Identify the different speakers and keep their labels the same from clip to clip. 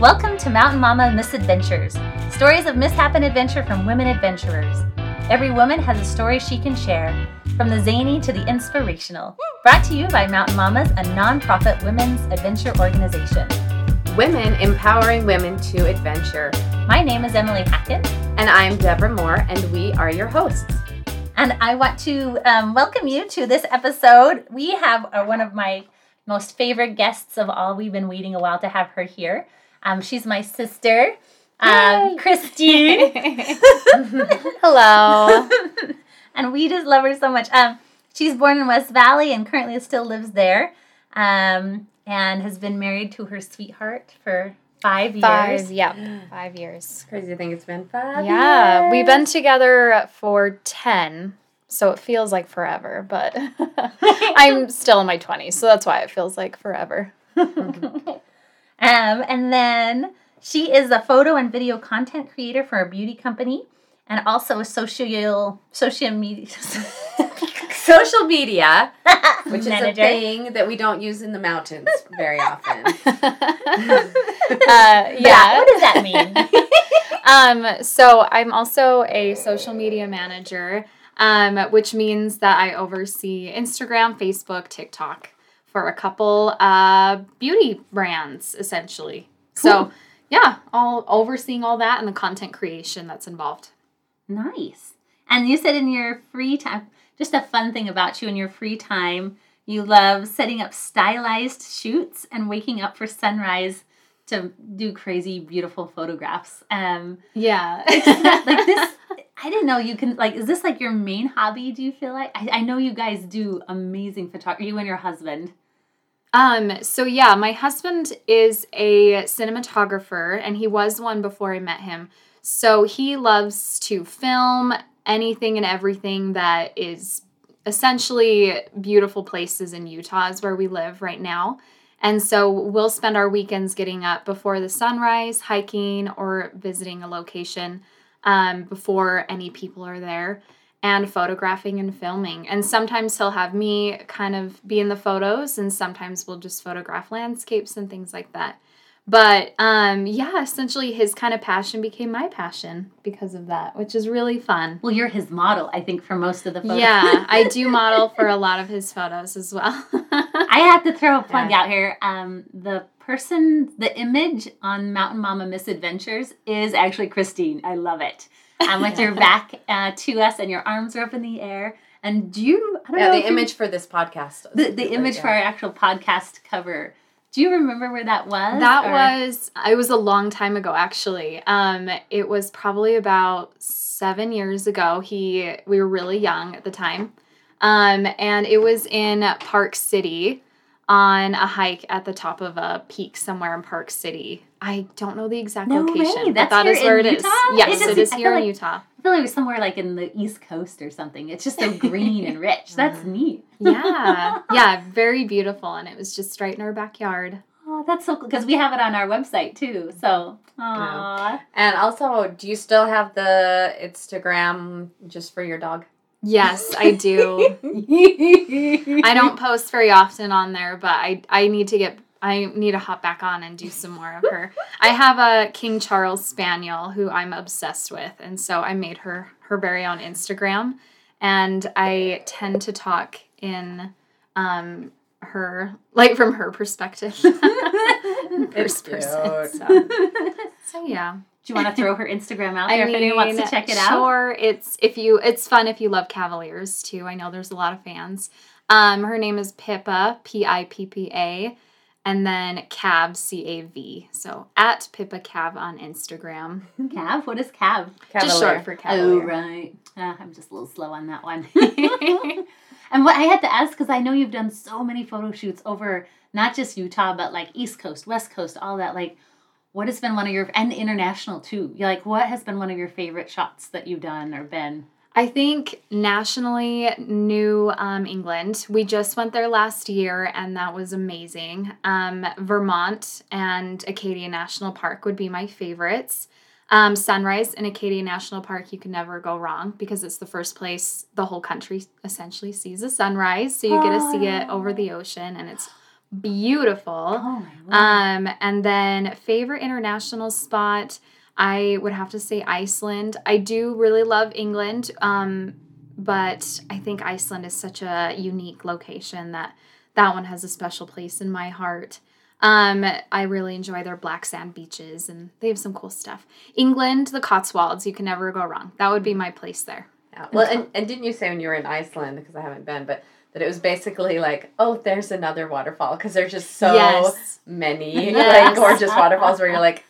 Speaker 1: Welcome to Mountain Mama Misadventures stories of mishap and adventure from women adventurers. Every woman has a story she can share, from the zany to the inspirational. Brought to you by Mountain Mamas, a nonprofit women's adventure organization.
Speaker 2: Women empowering women to adventure.
Speaker 1: My name is Emily Hackett.
Speaker 2: And I'm Deborah Moore, and we are your hosts.
Speaker 1: And I want to um, welcome you to this episode. We have uh, one of my most favorite guests of all. We've been waiting a while to have her here. Um, she's my sister, um, Kristine.
Speaker 3: Hello.
Speaker 1: and we just love her so much. Um, she's born in West Valley and currently still lives there. Um, and has been married to her sweetheart for five years.
Speaker 3: Five, yep, five years.
Speaker 2: Crazy to think it's been five.
Speaker 3: Yeah,
Speaker 2: years.
Speaker 3: we've been together for 10, so it feels like forever, but I'm still in my 20s, so that's why it feels like forever.
Speaker 1: Um, and then she is a photo and video content creator for a beauty company and also a social social media
Speaker 2: social media, which is
Speaker 1: Manager.
Speaker 2: a thing that we don't use in the mountains very often.
Speaker 3: Uh, yeah.
Speaker 1: What does that mean?
Speaker 3: um, so I'm also a social media manager, um, which means that I oversee Instagram, Facebook, TikTok for a couple uh, beauty brands, essentially. Cool. So yeah, all overseeing all that and the content creation that's involved.
Speaker 1: Nice. And you said in your free time, just a fun thing about you in your free time, you love setting up stylized shoots and waking up for sunrise to do crazy, beautiful photographs. Um,
Speaker 3: Yeah.
Speaker 1: like this, I didn't know you can, like, is this like your main hobby, do you feel like? I, I know you guys do amazing photography, you and your husband.
Speaker 3: Um, so yeah, my husband is a cinematographer and he was one before I met him. So he loves to film anything and everything that is essentially beautiful places in Utah is where we live right now. And so we'll spend our weekends getting up before the sunrise, hiking or visiting a location um, before any people are there and photographing and filming. And sometimes he'll have me kind of be in the photos, and sometimes we'll just photograph landscapes and things like that. But um, yeah, essentially his kind of passion became my passion because of that, which is really fun.
Speaker 1: Well, you're his model, I think, for most of the photos.
Speaker 3: Yeah, I do model for a lot of his photos as well.
Speaker 1: I have to throw a plug
Speaker 2: Yeah.
Speaker 1: out here. Um, the person, the image on Mountain Mama Misadventures is actually Kristine. I love it. Um, with your back uh, to us and your arms are up in the air. And do you, I don't
Speaker 2: yeah,
Speaker 1: know
Speaker 2: the image for this podcast.
Speaker 1: the, the image for our actual podcast cover. Do you remember where that was?
Speaker 3: That
Speaker 1: or-
Speaker 3: was it was a long time ago actually. Um it was probably about 7 years ago. He we were really young at the time. Um and it was in Park City on a hike at the top of a peak somewhere in Park City. I don't know the exact
Speaker 1: No
Speaker 3: location,
Speaker 1: way.
Speaker 3: but
Speaker 1: That's
Speaker 3: that is
Speaker 1: here
Speaker 3: where
Speaker 1: in
Speaker 3: it is.
Speaker 1: Utah? It
Speaker 3: Yes,
Speaker 1: doesn't-
Speaker 3: it is here
Speaker 1: feel
Speaker 3: in Utah.
Speaker 1: I feel like it was somewhere like in the East Coast or something. It's just so green and rich. That's neat.
Speaker 3: Yeah. yeah, very beautiful and it was just right in our backyard.
Speaker 1: Oh, that's so cool because we have it on our website too. So, aw.
Speaker 2: And also, do you still have the Instagram just for your dog?
Speaker 3: Yes, I do. I don't post very often on there, but I I need to get I need to hop back on and do some more of her. I have a King Charles Spaniel who I'm obsessed with, and so I made her her very own Instagram, and I tend to talk in um her like from her perspective. First person. So, so yeah.
Speaker 1: Do you want to throw her Instagram out there if anyone wants to check it out?
Speaker 3: Sure, it's if you it's fun if you love Cavaliers too. I know there's a lot of fans. Um, her name is Pippa, P I P P A, and then Cav, C A V. So at Pippa Cav on Instagram.
Speaker 1: Cav? What is Cav?
Speaker 3: Just short for
Speaker 1: Oh, right. Uh, I'm just a little slow on that one. and what I had to ask, because I know you've done so many photo shoots over not just Utah, but like East Coast, West Coast, all that. Like, what has been one of your, and international too? You're like, what has been one of your favorite shots that you've done or been?
Speaker 3: I think nationally, New um, England. We just went there last year, and that was amazing. Um, Vermont and Acadia National Park would be my favorites. Um, sunrise in Acadia National Park, you can never go wrong because it's the first place the whole country essentially sees a sunrise. So you get to see it over the ocean, and it's beautiful.
Speaker 1: Oh my.
Speaker 3: Um, and then favorite international spot, I would have to say Iceland. I do really love England, um, but I think Iceland is such a unique location that that one has a special place in my heart. Um, I really enjoy their black sand beaches and they have some cool stuff. England, the Cotswolds, you can never go wrong. That would be my place there.
Speaker 2: Yeah. Well, and, and didn't you say when you were in Iceland, because I haven't been, but that it was basically like, oh, there's another waterfall, because there's just so
Speaker 3: Yes.
Speaker 2: many
Speaker 3: Yes.
Speaker 2: like gorgeous waterfalls where you're like,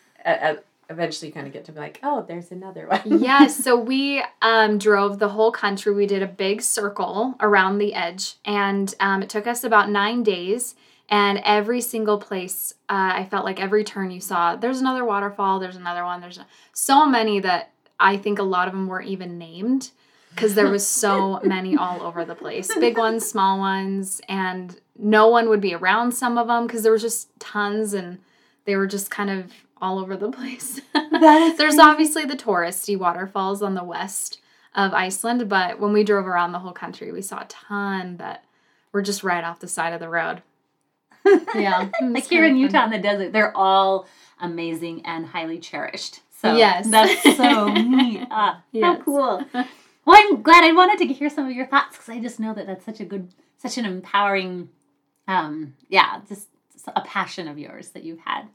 Speaker 2: eventually you kind of get to be like, oh, there's another one.
Speaker 3: yes, so we um, drove the whole country. We did a big circle around the edge, and um, it took us about nine days. And every single place, uh, I felt like every turn you saw, there's another waterfall, there's another one, there's so many that I think a lot of them weren't even named because there was so many all over the place big ones, small ones, and no one would be around some of them because there was just tons and they were just kind of all over the place. There's
Speaker 1: crazy.
Speaker 3: obviously the touristy waterfalls on the west of Iceland, but when we drove around the whole country, we saw a ton that were just right off the side of the road.
Speaker 1: yeah. Like here in Utah in the desert, they're all amazing and highly cherished. So
Speaker 3: Yes.
Speaker 1: that's so neat. Ah,
Speaker 3: Yes.
Speaker 1: How cool. Well, I'm glad I wanted to hear some of your thoughts because I just know that that's such a good, such an empowering, um, yeah, just a passion of yours that you've had.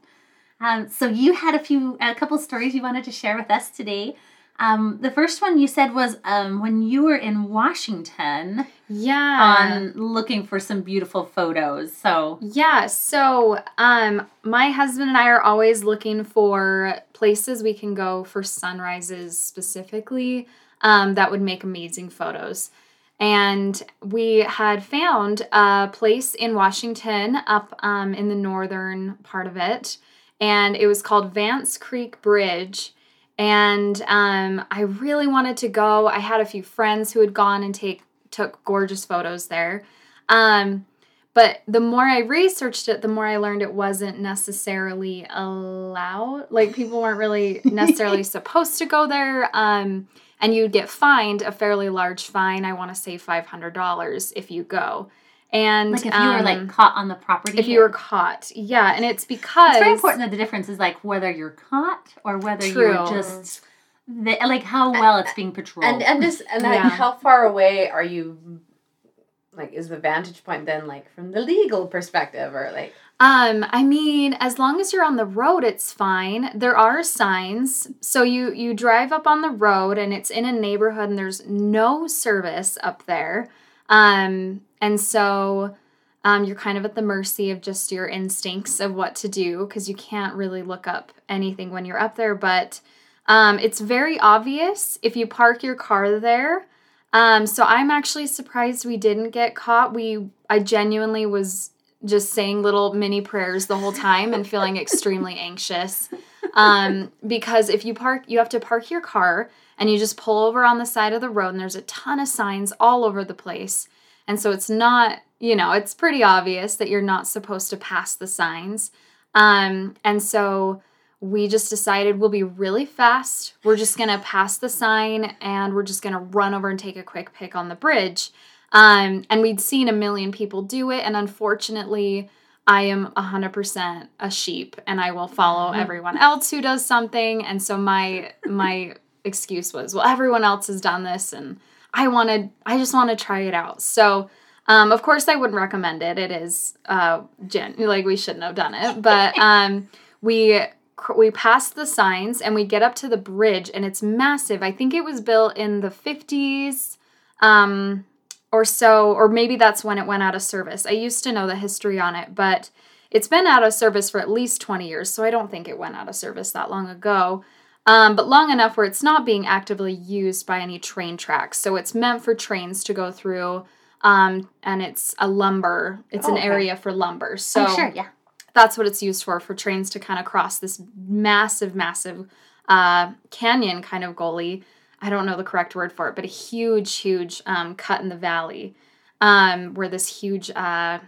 Speaker 1: Um, so you had a few, a couple stories you wanted to share with us today. Um, the first one you said was um, when you were in Washington
Speaker 3: Yeah.
Speaker 1: on looking for some beautiful photos. So
Speaker 3: Yeah, so um my husband and I are always looking for places we can go for sunrises specifically um that would make amazing photos. And we had found a place in Washington up um, in the northern part of it, and it was called Vance Creek Bridge. And um, I really wanted to go. I had a few friends who had gone and take took gorgeous photos there. Um, but the more I researched it, the more I learned it wasn't necessarily allowed. Like people weren't really necessarily supposed to go there. Um, and you'd get fined a fairly large fine. I want to say five hundred dollars if you go. And
Speaker 1: like if you were like
Speaker 3: um,
Speaker 1: caught on the property,
Speaker 3: if you were caught, yeah, and it's because
Speaker 1: it's very important that the difference is like whether you're caught or whether
Speaker 3: True.
Speaker 1: you're just the, like how well it's being patrolled.
Speaker 2: And and just and like,
Speaker 3: Yeah.
Speaker 2: how far away are you? Like, is the vantage point then like from the legal perspective or like?
Speaker 3: Um, I mean, as long as you're on the road, it's fine. There are signs. So you you drive up on the road and it's in a neighborhood and there's no service up there. Um, and so um, you're kind of at the mercy of just your instincts of what to do because you can't really look up anything when you're up there. But um, it's very obvious if you park your car there. Um, so I'm actually surprised we didn't get caught. We I genuinely was just saying little mini prayers the whole time and feeling extremely anxious. Um, because if you park, you have to park your car and you just pull over on the side of the road, and there's a ton of signs all over the place. And so it's not, you know, it's pretty obvious that you're not supposed to pass the signs. Um, and so we just decided we'll be really fast. We're just gonna pass the sign and we're just gonna run over and take a quick pic on the bridge. Um, and we'd seen a million people do it, and unfortunately, I am 100% a sheep and I will follow everyone else who does something. And so my my excuse was, well, everyone else has done this and I wanted I just want to try it out. So um, of course I wouldn't recommend it. It is uh gen- like we shouldn't have done it. But um we we pass the signs and we get up to the bridge and it's massive. I think it was built in the 50s. Um or so, or maybe that's when it went out of service. I used to know the history on it, but it's been out of service for at least 20 years, so I don't think it went out of service that long ago. Um, but long enough where it's not being actively used by any train tracks. So it's meant for trains to go through, um, and it's a lumber, it's
Speaker 2: Oh,
Speaker 3: an
Speaker 2: okay.
Speaker 3: area for lumber. So
Speaker 1: oh, sure, yeah.
Speaker 3: That's what it's used for for trains to kind of cross this massive massive uh, canyon kind of gully. I don't know the correct word for it but a huge huge um, cut in the valley um, where this huge uh,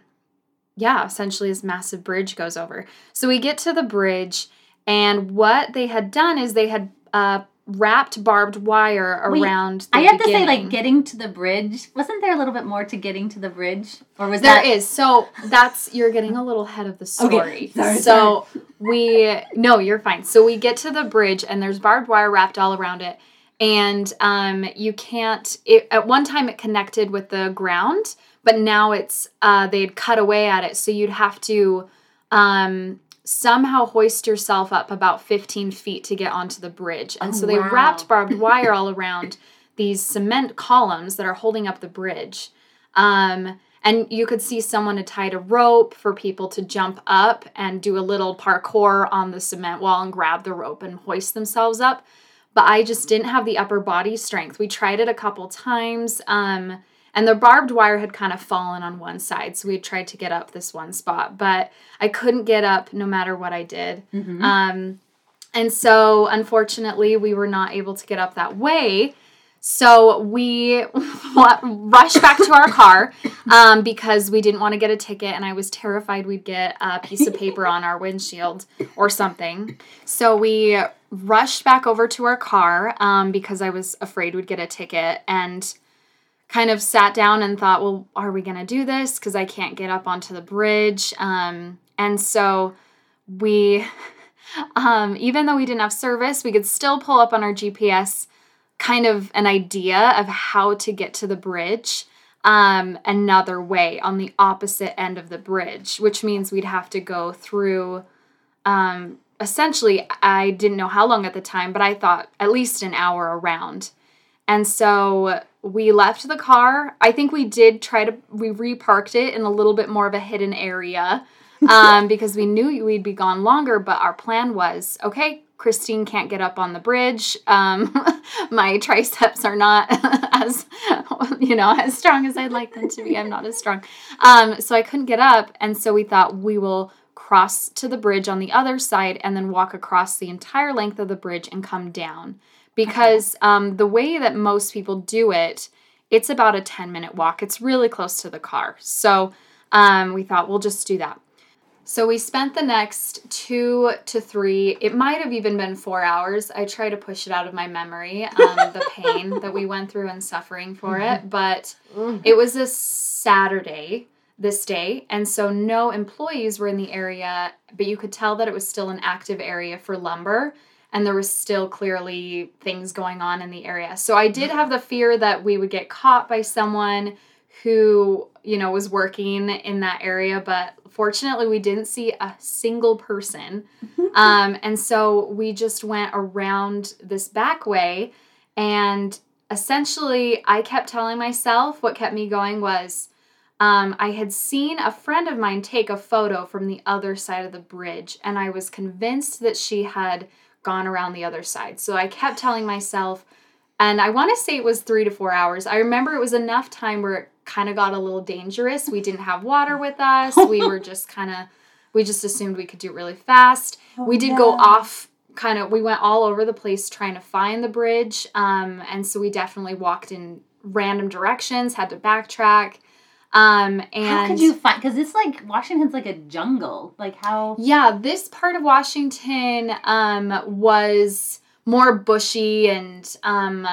Speaker 3: yeah essentially this massive bridge goes over. So we get to the bridge and what they had done is they had uh, wrapped barbed wire
Speaker 1: Wait,
Speaker 3: around the
Speaker 1: I have to say, like getting to the bridge. Wasn't there a little bit more to getting to the bridge, or was
Speaker 3: There
Speaker 1: that?
Speaker 3: is. So that's you're getting a little ahead of the story.
Speaker 1: Sorry,
Speaker 3: so we no, you're fine. So we get to the bridge and there's barbed wire wrapped all around it. And um you can't it, at one time it connected with the ground, but now it's uh they'd cut away at it. So you'd have to um somehow hoist yourself up about 15 feet to get onto the bridge. And
Speaker 1: Oh,
Speaker 3: so they
Speaker 1: wow.
Speaker 3: wrapped barbed wire all around these cement columns that are holding up the bridge. Um, and you could see someone had tied a rope for people to jump up and do a little parkour on the cement wall and grab the rope and hoist themselves up. But I just didn't have the upper body strength. We tried it a couple times. Um, and the barbed wire had kind of fallen on one side. So we had tried to get up this one spot, but I couldn't get up no matter what I did.
Speaker 1: Mhm.
Speaker 3: Um, and so, unfortunately, we were not able to get up that way. So we rushed back to our car um, because we didn't want to get a ticket, and I was terrified we'd get a piece of paper on our windshield or something. So we rushed back over to our car um, because I was afraid we'd get a ticket, and kind of sat down and thought, well, are we gonna do this? Because I can't get up onto the bridge. Um, and so we um, even though we didn't have service, we could still pull up on our GPS kind of an idea of how to get to the bridge um, another way on the opposite end of the bridge, which means we'd have to go through. Um, essentially, I didn't know how long at the time, but I thought at least an hour around. And so we left the car. I think we did try to, we reparked it in a little bit more of a hidden area um, because we knew we'd be gone longer. But our plan was okay, Kristine can't get up on the bridge. Um, my triceps are not as, you know, as strong as I'd like them to be. I'm not as strong. Um, so I couldn't get up. And so we thought we will cross to the bridge on the other side and then walk across the entire length of the bridge and come down. Because um, the way that most people do it, it's about a 10 minute walk. It's really close to the car. So um, we thought we'll just do that. So we spent the next two to three, it might have even been four hours. I try to push it out of my memory, um, the pain that we went through and suffering for it. But it was a Saturday this day, and so no employees were in the area, but you could tell that it was still an active area for lumber. And there was still clearly things going on in the area. So I did have the fear that we would get caught by someone who, you know, was working in that area, but fortunately we didn't see a single person. Um, and so we just went around this back way and essentially I kept telling myself what kept me going was um, I had seen a friend of mine take a photo from the other side of the bridge, and I was convinced that she had gone around the other side. So I kept telling myself, and I want to say it was three to four hours. I remember it was enough time where it kind of got a little dangerous. We didn't have water with us. We were just kind of, we just assumed we could do it really fast. we did go off kind of, we went all over the place trying to find the bridge. Um, and so we definitely walked in random directions, had to backtrack. Um, and
Speaker 1: How could you find? Because it's like Washington's like a jungle. Like how?
Speaker 3: yeah, this part of Washington um, was more bushy and um,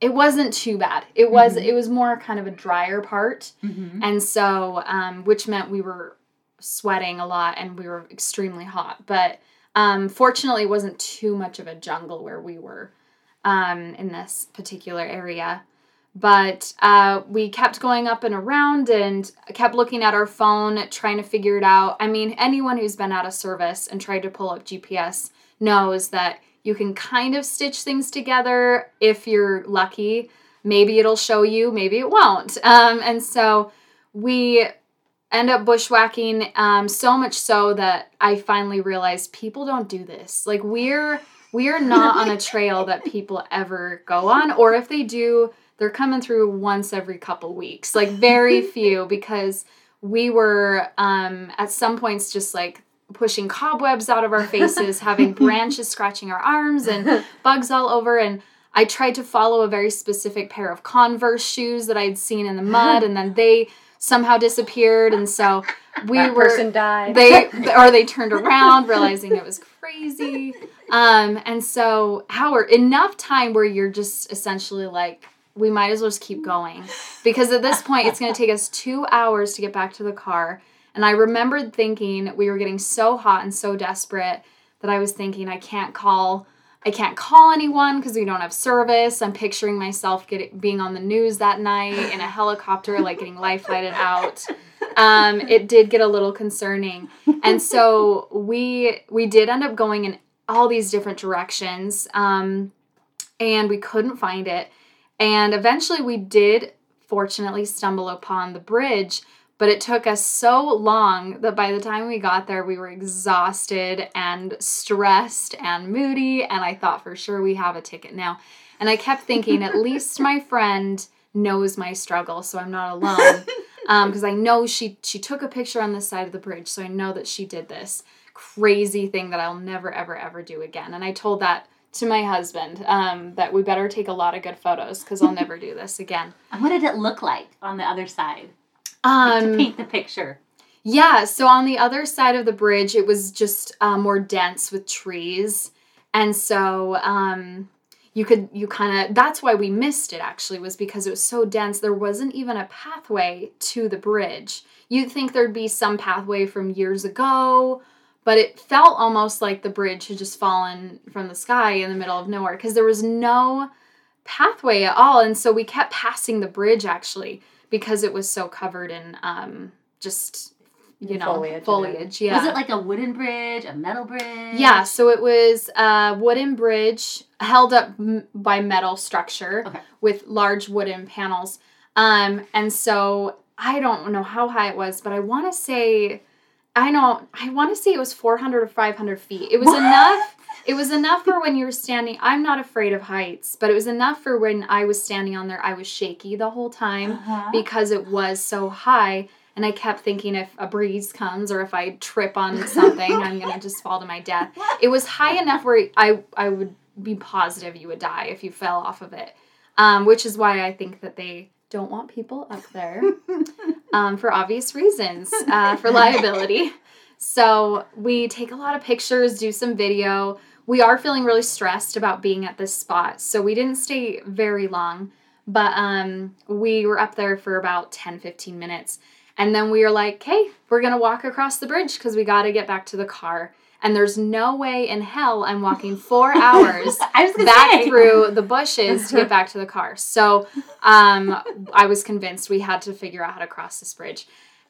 Speaker 3: it wasn't too bad. It was
Speaker 1: Mhm.
Speaker 3: it was more kind of a drier part,
Speaker 1: Mhm.
Speaker 3: and so um, which meant we were sweating a lot and we were extremely hot. But um, fortunately, it wasn't too much of a jungle where we were um, in this particular area. But uh, we kept going up and around and kept looking at our phone, trying to figure it out. I mean, anyone who's been out of service and tried to pull up GPS knows that you can kind of stitch things together if you're lucky. Maybe it'll show you, maybe it won't. Um, and so we end up bushwhacking um, so much so that I finally realized people don't do this. Like we're we're not on a trail that people ever go on, or if they do, they're coming through once every couple weeks. Like very few because we were um, at some points just like pushing cobwebs out of our faces, having branches scratching our arms and bugs all over and I tried to follow a very specific pair of Converse shoes that I'd seen in the mud and then they somehow disappeared and so we
Speaker 2: that
Speaker 3: were
Speaker 2: person died.
Speaker 3: they or they turned around realizing it was crazy. Um, and so hour enough time where you're just essentially like, we might as well just keep going. Because at this point it's gonna take us two hours to get back to the car. And I remembered thinking we were getting so hot and so desperate that I was thinking I can't call I can't call anyone because we don't have service. I'm picturing myself getting being on the news that night in a helicopter, like getting life flighted out. Um, it did get a little concerning, and so we we did end up going in all these different directions, um, and we couldn't find it. And eventually, we did fortunately stumble upon the bridge but it took us so long that by the time we got there, we were exhausted and stressed and moody. And I thought for sure we have a ticket now. And I kept thinking, at least my friend knows my struggle, so I'm not alone. Because um, I know she she took a picture on the side of the bridge, so I know that she did this crazy thing that I'll never ever ever do again. And I told that to my husband um, that we better take a lot of good photos because I'll never do this again.
Speaker 1: And what did it look like on the other side?
Speaker 3: Um,
Speaker 1: to paint the picture.
Speaker 3: Yeah, so on the other side of the bridge, it was just uh, more dense with trees, and so um, you could you kind of that's why we missed it actually was because it was so dense. There wasn't even a pathway to the bridge. You'd think there'd be some pathway from years ago, but it felt almost like the bridge had just fallen from the sky in the middle of nowhere because there was no pathway at all, and so we kept passing the bridge actually because it was so covered in um, just you know foliage, foliage yeah.
Speaker 1: Was it like a wooden bridge a metal bridge?
Speaker 3: Yeah so it was a wooden bridge held up m- by metal structure okay. with large wooden panels. Um and so i don't know how high it was but i want to say i know i want to say it was 400 or 500 feet it was what? enough it was enough for when you were standing. I'm not afraid of heights, but it was enough for when I was standing on there. I was shaky the whole time uh-huh. because it was so high. And I kept thinking if a breeze comes or if I trip on something, I'm going to just fall to my death. It was high enough where I, I would be positive you would die if you fell off of it, um, which is why I think that they don't want people up there um, for obvious reasons, uh, for liability. So we take a lot of pictures, do some video we are feeling really stressed about being at this spot. So we didn't stay very long, but um, we were up there for about 10, 15 minutes. And then we were like, hey, we're going to walk across the bridge because we got to get back to the car. And there's no way in hell I'm walking four hours back say. through the bushes to get back to the car. So um, I was convinced we had to figure out how to cross this bridge.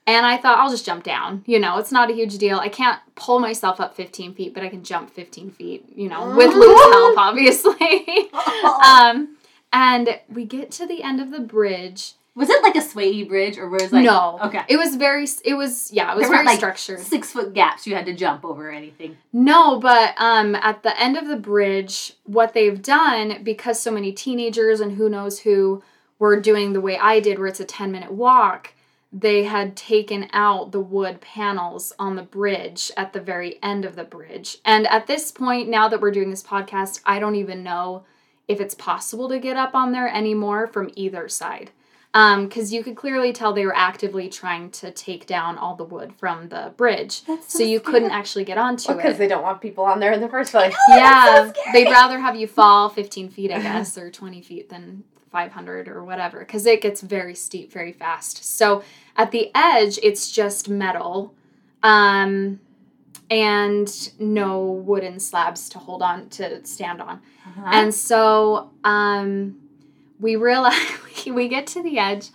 Speaker 3: And I thought, I'll just jump down. You know, it's not a huge deal. I can't pull myself up 15 feet, but I can jump 15 feet, you know, with Luke's help, obviously. um, and we get to the end of the bridge.
Speaker 1: Was it like a swayy bridge or was it like
Speaker 3: No. Okay. It was very it was yeah, it was there very
Speaker 1: like
Speaker 3: structured.
Speaker 1: Six foot gaps you had to jump over or anything.
Speaker 3: No, but um at the end of the bridge, what they've done, because so many teenagers and who knows who were doing the way I did, where it's a 10 minute walk, they had taken out the wood panels on the bridge at the very end of the bridge. And at this point, now that we're doing this podcast, I don't even know if it's possible to get up on there anymore from either side. Because um, you could clearly tell they were actively trying to take down all the wood from the bridge. So, so, you scary. couldn't actually get onto
Speaker 2: well,
Speaker 3: it.
Speaker 2: Because they don't want people on there in the first place.
Speaker 3: yeah. So they'd rather have you fall 15 feet, I guess, or 20 feet than 500 or whatever because it gets very steep very fast. So at the edge, it's just metal um, and no wooden slabs to hold on to stand on. Uh-huh. And so um, we realize we get to the edge.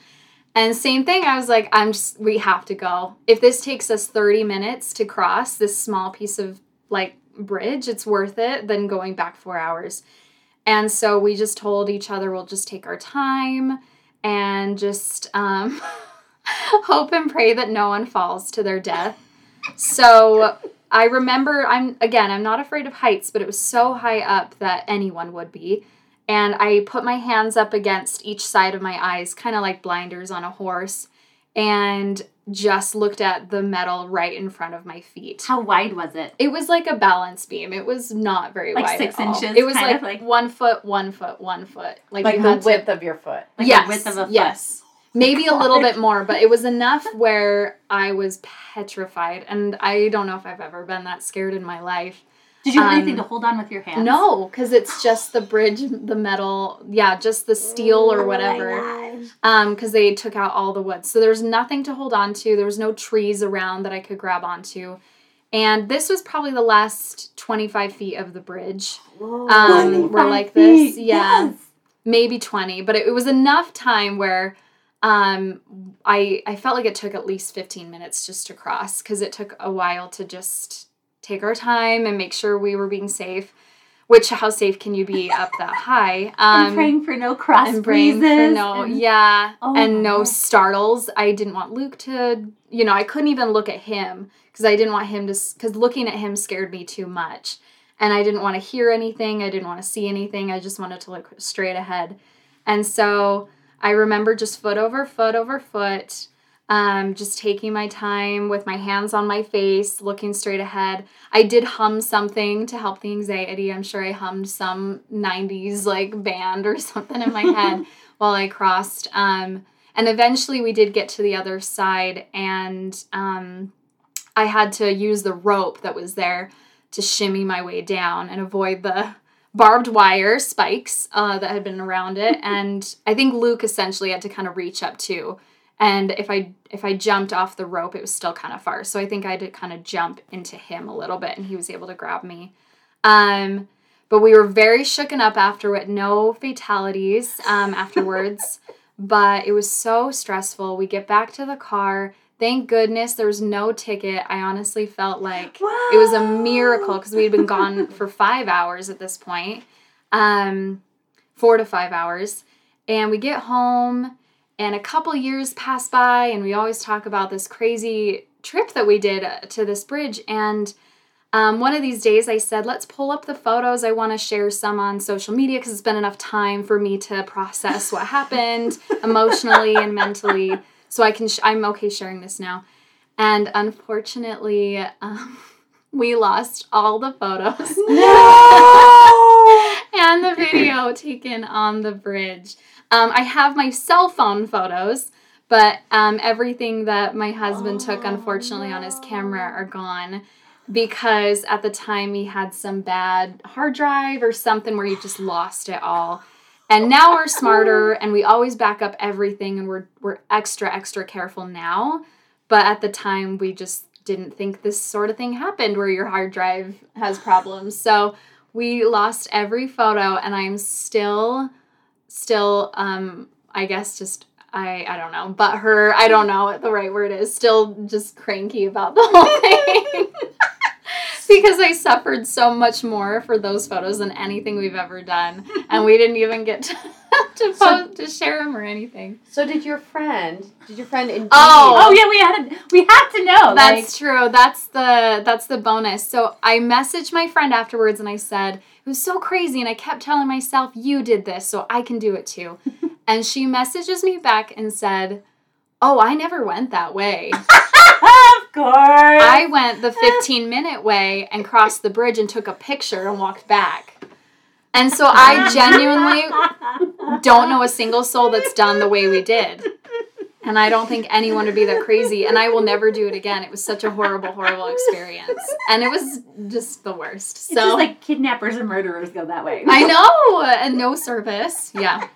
Speaker 3: And same thing, I was like, I'm just, we have to go. If this takes us 30 minutes to cross this small piece of like bridge, it's worth it than going back four hours. And so we just told each other we'll just take our time and just um, hope and pray that no one falls to their death. So I remember I'm again, I'm not afraid of heights, but it was so high up that anyone would be. And I put my hands up against each side of my eyes, kind of like blinders on a horse, and just looked at the metal right in front of my feet.
Speaker 1: How wide was it?
Speaker 3: It was like a balance beam. It was not very
Speaker 1: like
Speaker 3: wide.
Speaker 1: six inches.
Speaker 3: It was like, like, one foot, one foot, one foot.
Speaker 2: Like, like the width to, of your foot.
Speaker 1: Like
Speaker 3: yes,
Speaker 1: the width of a foot.
Speaker 3: Yes. Maybe a little bit more, but it was enough where I was petrified. And I don't know if I've ever been that scared in my life.
Speaker 1: Did you have
Speaker 3: Um,
Speaker 1: anything to hold on with your hands?
Speaker 3: No, because it's just the bridge, the metal, yeah, just the steel or whatever. Um, because they took out all the wood, so there's nothing to hold on to. There was no trees around that I could grab onto, and this was probably the last 25 feet of the bridge. Um, we're like this, yeah, maybe 20, but it, it was enough time where. Um, I I felt like it took at least 15 minutes just to cross because it took a while to just take our time and make sure we were being safe. Which how safe can you be up that high? Um,
Speaker 1: I'm praying for no cross
Speaker 3: and praying
Speaker 1: breezes.
Speaker 3: for no,
Speaker 1: and-
Speaker 3: yeah,
Speaker 1: Oh
Speaker 3: and no
Speaker 1: God.
Speaker 3: startles. I didn't want Luke to, you know, I couldn't even look at him because I didn't want him to, because looking at him scared me too much, and I didn't want to hear anything. I didn't want to see anything. I just wanted to look straight ahead, and so I remember just foot over foot over foot. Um, just taking my time with my hands on my face, looking straight ahead. I did hum something to help the anxiety. I'm sure I hummed some 90s like band or something in my head while I crossed. Um, and eventually we did get to the other side, and um, I had to use the rope that was there to shimmy my way down and avoid the barbed wire spikes uh, that had been around it. And I think Luke essentially had to kind of reach up too. And if I if I jumped off the rope, it was still kind of far. So I think I had to kind of jump into him a little bit, and he was able to grab me. Um, but we were very shooken up after it. No fatalities um, afterwards, but it was so stressful. We get back to the car. Thank goodness there was no ticket. I honestly felt like it was a miracle because we had been gone for five hours at this point, um, four to five hours. And we get home, and a couple years pass by, and we always talk about this crazy trip that we did uh, to this bridge. And um, one of these days, I said, let's pull up the photos. I want to share some on social media because it's been enough time for me to process what happened emotionally and mentally. So I can, sh- I'm okay sharing this now. And unfortunately, um, we lost all the photos and the video taken on the bridge. Um, I have my cell phone photos, but um, everything that my husband took,
Speaker 1: Oh,
Speaker 3: unfortunately, on his camera are gone because at the time he had some bad hard drive or something where he just lost it all. And now we're smarter and we always back up everything and we're we're extra extra careful now. But at the time we just didn't think this sort of thing happened where your hard drive has problems. So we lost every photo and I'm still still um I guess just I I don't know, but her I don't know what the right word is. Still just cranky about the whole thing. because I suffered so much more for those photos than anything we've ever done, and we didn't even get to to,
Speaker 2: So-
Speaker 3: to share them or anything.
Speaker 2: So did your friend? Did your friend indeed?
Speaker 3: Oh.
Speaker 1: Oh yeah, we had to, we had to know.
Speaker 3: That's true. That's the that's the bonus. So I messaged my friend afterwards and I said it was so crazy, and I kept telling myself you did this, so I can do it too. and she messages me back and said, "Oh, I never went that way."
Speaker 1: of course.
Speaker 3: I went the 15 minute way and crossed the bridge and took a picture and walked back. And so I genuinely don't know a single soul that's done the way we did. And I don't think anyone would be that crazy. And I will never do it again. It was such a horrible, horrible experience. And it was just the worst.
Speaker 1: It's
Speaker 3: So
Speaker 1: just like kidnappers and murderers go that way.
Speaker 3: I know. And no service. Yeah.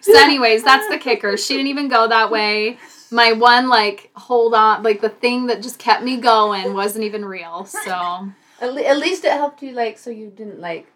Speaker 3: So, anyways, that's the kicker. She didn't even go that way. My one, like, hold on, like the thing that just kept me going wasn't even real. So,
Speaker 2: At, le- at least it helped you, like, so you didn't like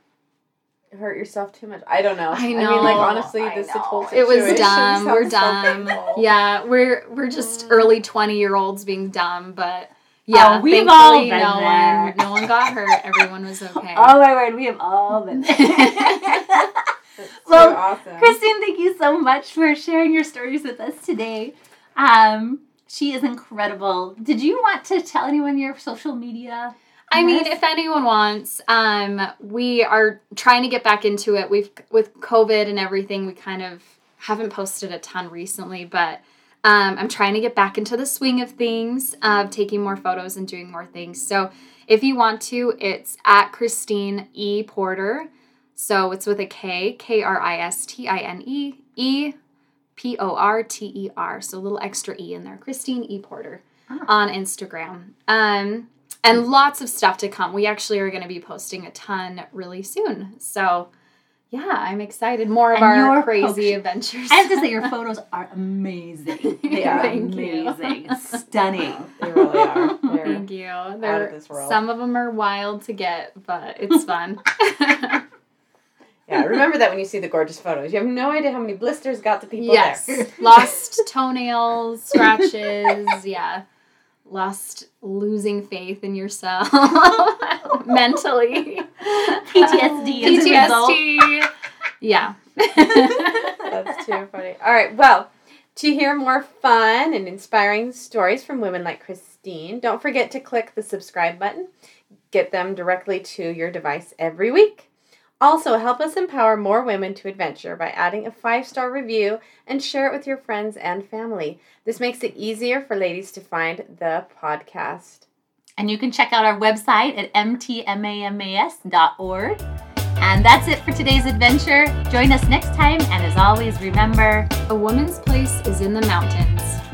Speaker 2: hurt yourself too much. I don't know.
Speaker 3: I
Speaker 2: I mean,
Speaker 3: know.
Speaker 2: like, honestly,
Speaker 1: I
Speaker 2: this
Speaker 1: know.
Speaker 2: whole
Speaker 3: It was dumb. We're
Speaker 2: sounds so
Speaker 3: dumb. yeah, we're we're just
Speaker 1: Mm.
Speaker 3: early 20 year olds being dumb, but yeah,
Speaker 1: Oh, we've
Speaker 3: thankfully
Speaker 1: all been
Speaker 3: no
Speaker 1: there.
Speaker 3: one no one got hurt. Everyone was okay.
Speaker 1: Oh my word, we have all been there.
Speaker 2: That's
Speaker 1: Well,
Speaker 2: so awesome.
Speaker 1: Kristine, thank you so much for sharing your stories with us today. Um, she is incredible. Did you want to tell anyone your social media?
Speaker 3: I mean, if anyone wants, um, we are trying to get back into it. We've with COVID and everything, we kind of haven't posted a ton recently, but um, I'm trying to get back into the swing of things, of taking more photos and doing more things. So if you want to, it's at Kristine E Porter. So it's with a K, K R I S T I N E E P O R T E R. So a little extra E in there. Kristine E Porter
Speaker 1: Ah.
Speaker 3: on Instagram. Um, and lots of stuff to come. We actually are going to be posting a ton really soon. So, yeah, I'm excited. More of
Speaker 1: And
Speaker 3: our crazy
Speaker 1: post-
Speaker 3: adventures.
Speaker 1: I have to say, your photos are amazing. They are amazing, stunning.
Speaker 2: They really are. They're-
Speaker 3: Thank you. They're,
Speaker 2: this world.
Speaker 3: Some of them are wild to get, but it's fun.
Speaker 2: Yeah, remember that when you see the gorgeous photos. You have no idea how many blisters got to people
Speaker 3: yes.
Speaker 2: there.
Speaker 3: Lost toenails, scratches. Yeah. Lost losing faith in yourself mentally.
Speaker 1: PTSD as a result.
Speaker 3: PTSD. Yeah.
Speaker 2: That's too funny. All right, well, to hear more fun and inspiring stories from women like Kristine, don't forget to click the subscribe button. Get them directly to your device every week. Also, help us empower more women to adventure by adding a five star review and share it with your friends and family. This makes it easier for ladies to find the podcast.
Speaker 1: And you can check out our website at mtmamas.org. And that's it for today's adventure. Join us next time, and as always, remember
Speaker 3: A woman's place is in the mountains.